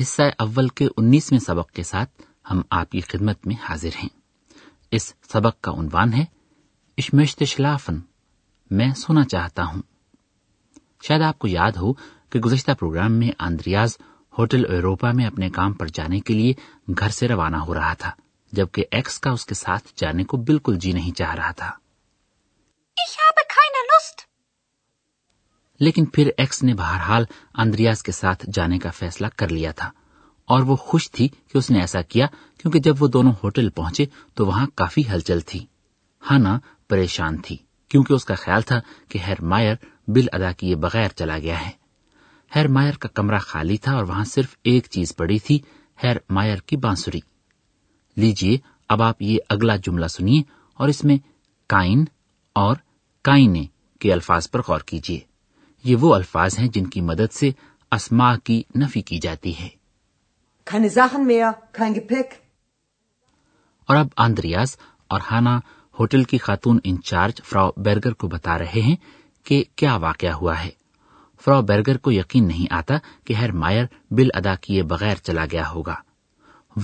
حصہ اول کے انیسویں سبق کے ساتھ ہم آپ کی خدمت میں حاضر ہیں۔ اس سبق کا عنوان ہے، اشمشت شلافن میں سونا چاہتا ہوں۔ شاید آپ کو یاد ہو کہ گزشتہ پروگرام میں آندریاز ہوٹل ایروپا میں اپنے کام پر جانے کے لیے گھر سے روانہ ہو رہا تھا، جبکہ ایکس کا اس کے ساتھ جانے کو بالکل جی نہیں چاہ رہا تھا۔ لیکن پھر ایکس نے بہرحال اندریاز کے ساتھ جانے کا فیصلہ کر لیا تھا اور وہ خوش تھی کہ اس نے ایسا کیا کیونکہ جب وہ دونوں ہوٹل پہنچے تو وہاں کافی ہلچل تھی۔ ہانا پریشان تھی کیونکہ اس کا خیال تھا کہ ہیر مائر بل ادا کیے بغیر چلا گیا ہے۔ ہیر مائر کا کمرہ خالی تھا اور وہاں صرف ایک چیز پڑی تھی ہیر مائر کی بانسری لیجیے اب آپ یہ اگلا جملہ سنیے اور اس میں کائن اور کائنے کے الفاظ پر غور کیجیے یہ وہ الفاظ ہیں جن کی مدد سے اسما کی نفی کی جاتی ہے۔ اور اب آندریاس اور ہانا ہوٹل کی خاتون انچارج فراو بیرگر کو بتا رہے ہیں کہ کیا واقعہ ہوا ہے۔ فرا بیرگر کو یقین نہیں آتا کہ ہیر مائر بل ادا کیے بغیر چلا گیا ہوگا۔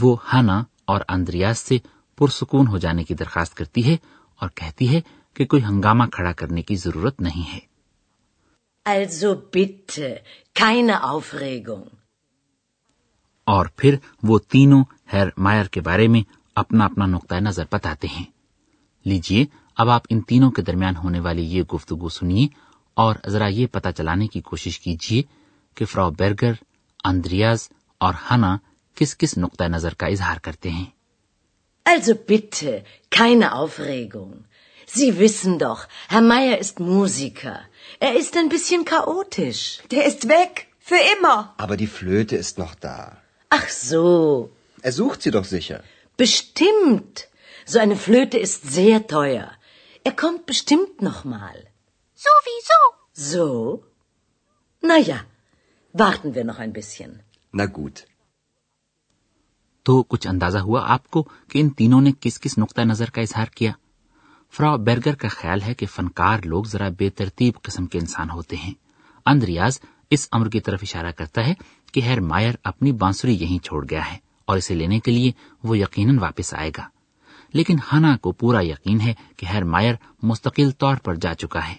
وہ ہانا اور آندریاز سے پرسکون ہو جانے کی درخواست کرتی ہے اور کہتی ہے کہ کوئی ہنگامہ کھڑا کرنے کی ضرورت نہیں ہے۔ Also bitte, keine Aufregung. اور پھر وہ تینوں ہیر مائر کے بارے میں اپنا اپنا نقطۂ نظر بتاتے ہیں لیجیے اب آپ ان تینوں کے درمیان ہونے والی یہ گفتگو سنیے اور ذرا یہ پتا چلانے کی کوشش کیجیے کہ فرا برگر اندریاز اور ہنا کس کس نقطۂ نظر کا اظہار کرتے ہیں also bitte, keine Aufregung. Sie wissen doch, Herr Meier ist Musiker. Er ist ein bisschen chaotisch. Der ist weg, für immer. Aber die Flöte ist noch da. Ach so. Er sucht sie doch sicher. Bestimmt. So eine Flöte ist sehr teuer. Er kommt bestimmt noch mal. Sowieso. So? Na ja, warten wir noch ein bisschen. Na gut. تو کچھ اندازہ ہوا آپ کو کہ ان تینوں نے کس کس نقطۂ نظر کا اظہار کیا فرا برگر کا خیال ہے کہ فنکار لوگ ذرا بے ترتیب قسم کے انسان ہوتے ہیں۔ اند ریاض اس امر کی طرف اشارہ کرتا ہے کہ ہیر مائر اپنی بانسری یہیں چھوڑ گیا ہے اور اسے لینے کے لیے وہ یقیناً واپس آئے گا۔ لیکن ہنا کو پورا یقین ہے کہ ہیر مائر مستقل طور پر جا چکا ہے۔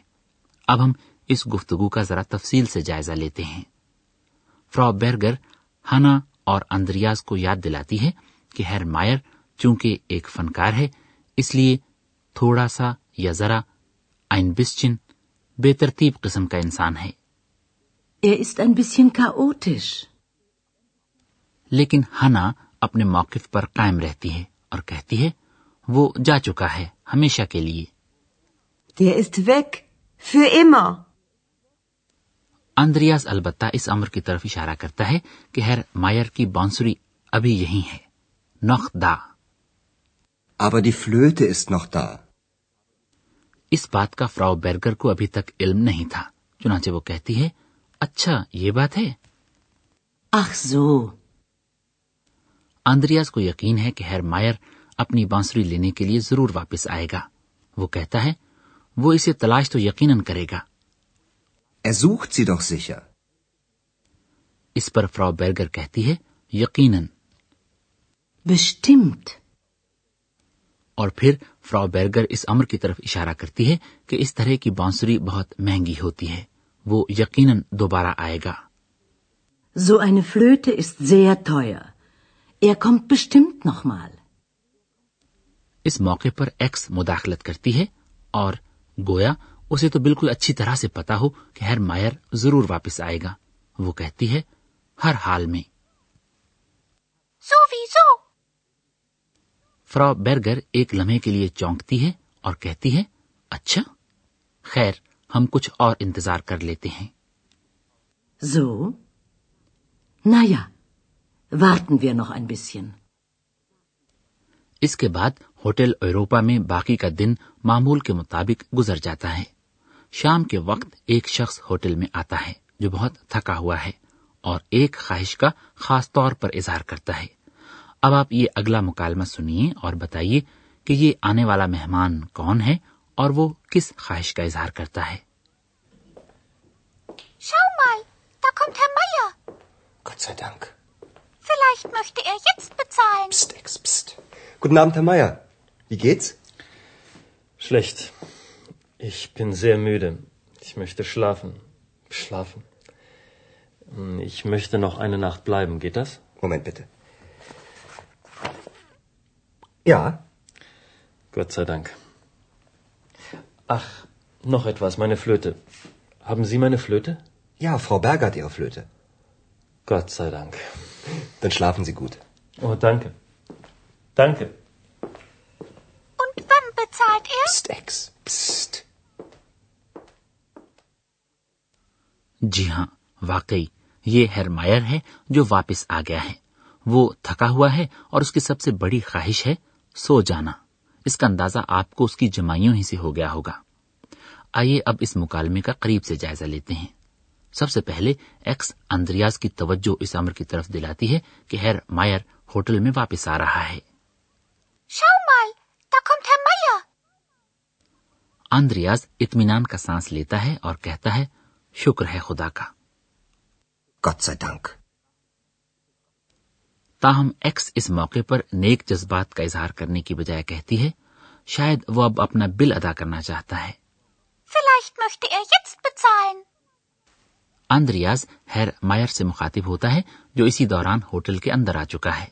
اب ہم اس گفتگو کا ذرا تفصیل سے جائزہ لیتے ہیں۔ فرا برگر ہنا اور اندریاز کو یاد دلاتی ہے کہ ہیر مائر چونکہ ایک فنکار ہے، اس لیے تھوڑا سا یا ذرا این بسچن بے ترتیب قسم کا انسان ہے Er ist ein bisschen chaotisch. لیکن ہنا اپنے موقف پر قائم رہتی ہے اور کہتی ہے وہ جا چکا ہے ہمیشہ کے لیے Der ist weg. Für immer. Andreas البتہ اس امر کی طرف اشارہ کرتا ہے کہ ہیر مائر کی بانسری ابھی یہی ہے نوخ دا aber die Flöte ist noch da. اس بات کا فراؤ برگر کو ابھی تک علم نہیں تھا۔ چنانچہ وہ کہتی ہے اچھا یہ بات ہے۔ اخزو آندریاز کو یقین ہے کہ ہیر مائر اپنی بانسری لینے کے لیے ضرور واپس آئے گا۔ وہ کہتا ہے وہ اسے تلاش تو یقیناً کرے گا۔ er اس پر فراؤ برگر کہتی ہے یقیناً۔ Bestimmt اور پھر فرا بیرگر اس امر کی طرف اشارہ کرتی ہے کہ اس طرح کی بانسری بہت مہنگی ہوتی ہے۔ وہ یقیناً دوبارہ آئے گا۔ So eine Flöte ist sehr teuer. Er kommt bestimmt noch mal. اس موقع پر ایکس مداخلت کرتی ہے اور گویا اسے تو بالکل اچھی طرح سے پتا ہو کہ ہر مائر ضرور واپس آئے گا۔ وہ کہتی ہے ہر حال میں۔ So فرا برگر ایک لمحے کے لیے چونکتی ہے اور کہتی ہے اچھا خیر ہم کچھ اور انتظار کر لیتے ہیں۔ زو نایا اس کے بعد ہوٹل ایروپا میں باقی کا دن معمول کے مطابق گزر جاتا ہے۔ شام کے وقت ایک شخص ہوٹل میں آتا ہے جو بہت تھکا ہوا ہے اور ایک خواہش کا خاص طور پر اظہار کرتا ہے۔ اب آپ یہ اگلا مکالمہ سنیے اور بتائیے کہ یہ آنے والا مہمان کون ہے اور وہ کس خواہش کا اظہار کرتا ہے۔ Ja, Gott sei Dank. Ach, noch etwas. Meine Flöte. Haben Sie meine Flöte? ja, Frau Berger hat ihre Flöte. Gott sei Dank. Dann schlafen Sie gut. Oh, danke. Danke. Und wann bezahlt er? Psst, Ex, psst. جی ہاں واقعی یہ ہیرمائر ہے جو واپس آ گیا ہے وہ تھکا ہوا ہے اور اس کی سب سے بڑی خواہش ہے سو جانا۔ اس کا اندازہ آپ کو اس کی جمائیوں ہی سے ہو گیا ہوگا۔ آئیے اب اس مکالمے کا قریب سے جائزہ لیتے ہیں۔ سب سے پہلے ایکس اندریاز کی توجہ اس امر کی طرف دلاتی ہے کہ ہیر مائر ہوٹل میں واپس آ رہا ہے. اندریاز اطمینان کا سانس لیتا ہے اور کہتا ہے شکر ہے خدا کا. تاہم ایکس اس موقع پر نیک جذبات کا اظہار کرنے کی بجائے کہتی ہے شاید وہ اب اپنا بل ادا کرنا چاہتا ہے Vielleicht möchte er jetzt bezahlen. Andreas Herr Maier سے مخاطب ہوتا ہے جو اسی دوران ہوٹل کے اندر آ چکا ہے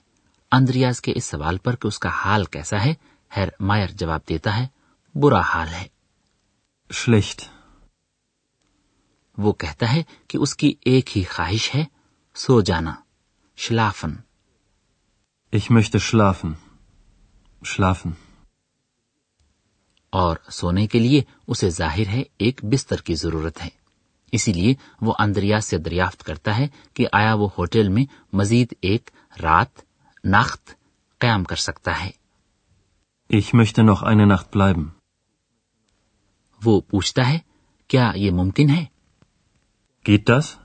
اندریاز کے اس سوال پر کہ اس کا حال کیسا ہے ہیر مائر جواب دیتا ہے برا حال ہے Schlecht. وہ کہتا ہے کہ اس کی ایک ہی خواہش ہے سو جانا شلافن Ich möchte schlafen. Schlafen. اور سونے کے لیے اسے ظاہر ہے ایک بستر کی ضرورت ہے اسی لیے وہ اندریاز سے دریافت کرتا ہے کہ آیا وہ ہوٹل میں مزید ایک رات ناخت قیام کر سکتا ہے Ich möchte noch eine Nacht bleiben. وہ پوچھتا ہے کیا یہ ممکن ہے Geht das?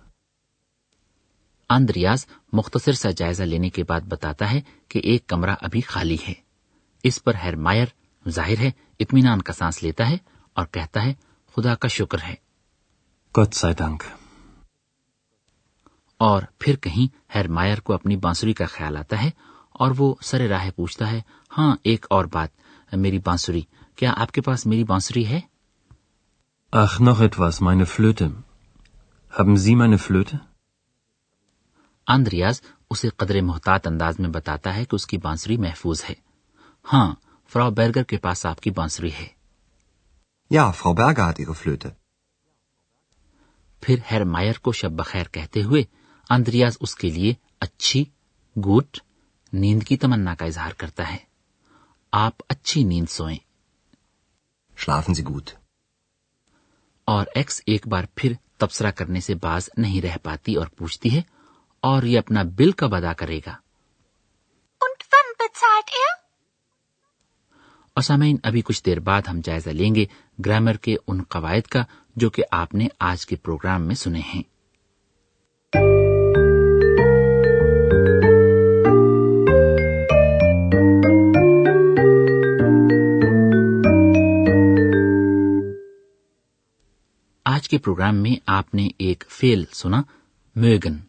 اندریاز مختصر سا جائزہ لینے کے بعد بتاتا ہے کہ ایک کمرہ ابھی خالی ہے اس پر ہیرمائر ظاہر ہے اطمینان کا سانس لیتا ہے اور کہتا ہے خدا کا شکر ہے. اور پھر کہیں ہیرمائر کو اپنی بانسری کا خیال آتا ہے اور وہ سر راہ پوچھتا ہے ہاں ایک اور بات میری بانسری کیا آپ کے پاس میری بانسری ہے Ach, noch etwas. Meine Flöte. Haben Sie meine Flöte? Andreas اسے قدر محتاط انداز میں بتاتا ہے کہ اس کی بانسری محفوظ ہے ہاں فراو بیرگر کے پاس آپ کی بانسری ہے Ja, Frau Berger hat ihre Flöte. پھر ہیر مائر کو شب بخیر کہتے ہوئے اندریاز اس کے لیے اچھی گوٹ نیند کی تمنا کا اظہار کرتا ہے آپ اچھی نیند سوئیں Schlafen Sie gut. اور ایکس ایک بار پھر تبصرہ کرنے سے باز نہیں رہ پاتی اور پوچھتی ہے اور یہ اپنا بل کب ادا کرے گا؟ Er? اور سامعین ابھی کچھ دیر بعد ہم جائزہ لیں گے گرامر کے ان قواعد کا جو کہ آپ نے آج کے پروگرام میں سنے ہیں۔ آج کے پروگرام میں آپ نے ایک فیل سنا میگن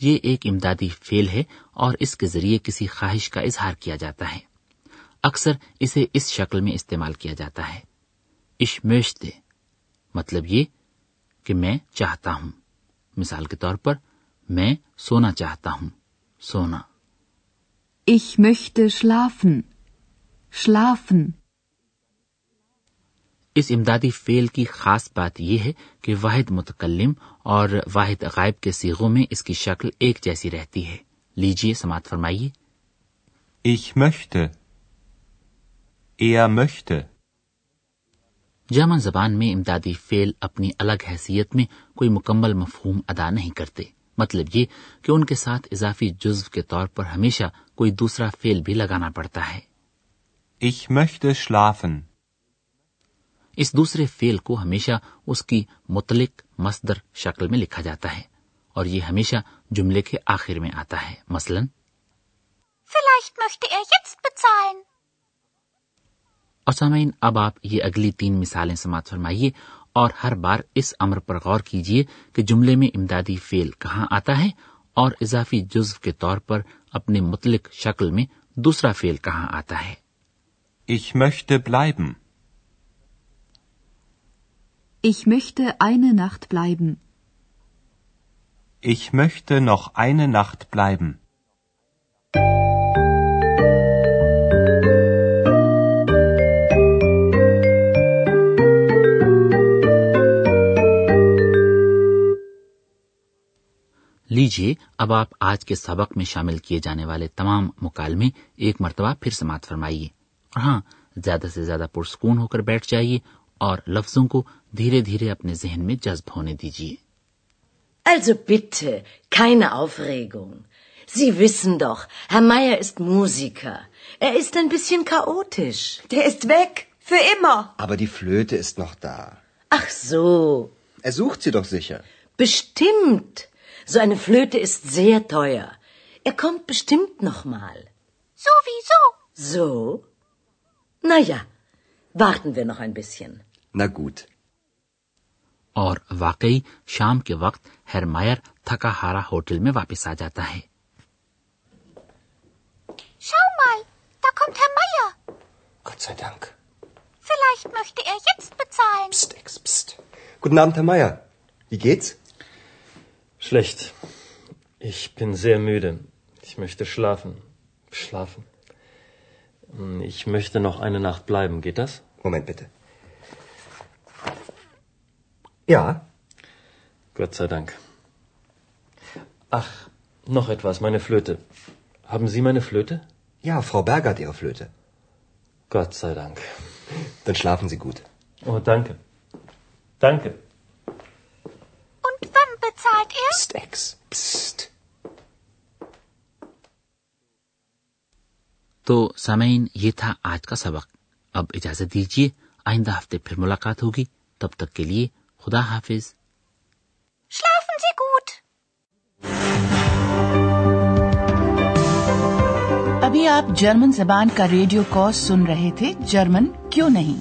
یہ ایک امدادی فیل ہے اور اس کے ذریعے کسی خواہش کا اظہار کیا جاتا ہے۔ اکثر اسے اس شکل میں استعمال کیا جاتا ہے۔ اشمشتے مطلب یہ کہ میں چاہتا ہوں۔ مثال کے طور پر، میں سونا چاہتا ہوں۔ سونا۔ Ich möchte schlafen. Schlafen. اس امدادی فیل کی خاص بات یہ ہے کہ واحد متکلم اور واحد غائب کے سیغوں میں اس کی شکل ایک جیسی رہتی ہے لیجیے سماعت فرمائیے Ich möchte. Er möchte. German زبان میں امدادی فیل اپنی الگ حیثیت میں کوئی مکمل مفہوم ادا نہیں کرتے مطلب یہ کہ ان کے ساتھ اضافی جزو کے طور پر ہمیشہ کوئی دوسرا فیل بھی لگانا پڑتا ہے Ich möchte schlafen. اس دوسرے فیل کو ہمیشہ اس کی متعلق مصدر شکل میں لکھا جاتا ہے اور یہ ہمیشہ جملے کے آخر میں آتا ہے مثلاً اور سامعین اب آپ یہ اگلی تین مثالیں سماعت فرمائیے اور ہر بار اس امر پر غور کیجیے کہ جملے میں امدادی فیل کہاں آتا ہے اور اضافی جزو کے طور پر اپنے متعلق شکل میں دوسرا فیل کہاں آتا ہے ich möchte bleiben. Ich möchte eine Nacht bleiben. Ich möchte noch eine Nacht bleiben. لیجیے اب آپ آج کے سبق میں شامل کیے جانے والے تمام مکالمے ایک مرتبہ پھر سماعت فرمائیے اور ہاں زیادہ سے زیادہ پرسکون ہو کر بیٹھ جائیے اور لفظوں کو دھیرے دھیرے اپنے ذہن میں جذب ہونے دیجیے Also bitte, keine Aufregung. Sie wissen doch, Herr Meier ist Musiker. Er ist ein bisschen chaotisch. Der ist weg, für immer. Aber die Flöte ist noch da. Ach so. Er sucht sie doch sicher. Bestimmt. So eine Flöte ist sehr teuer. Er kommt bestimmt noch mal. Sowieso. So? Na ja, warten wir noch ein bisschen. واقعی شام کے وقت ہیرمائر تھکاہارا hotel میں واپس آ جاتا ہے۔ شلافن۔ ich möchte noch eine Nacht bleiben, geht das? Moment bitte. Ja. Gott sei Dank. Ach, noch etwas, meine Flöte. Haben Sie meine Flöte? Ja, Frau Berger hat ihre Flöte. Gott sei Dank. Dann schlafen Sie gut. Oh, danke. Danke. Und wann bezahlt er? Psst, Ex. Psst. تو سامعین یہ تھا آج کا سبق اب اجازت دیجیے آئندہ ہفتے پھر ملاقات ہوگی تب تک کے لیے خدا حافظ Schlafen Sie gut. ابھی آپ جرمن زبان کا ریڈیو کورس سن رہے تھے جرمن کیوں نہیں؟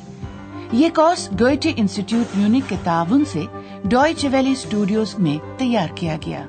یہ کورس ڈوئچے انسٹیٹیوٹ میونک کے تعاون سے ڈوئچ ویلی اسٹوڈیوز میں تیار کیا گیا۔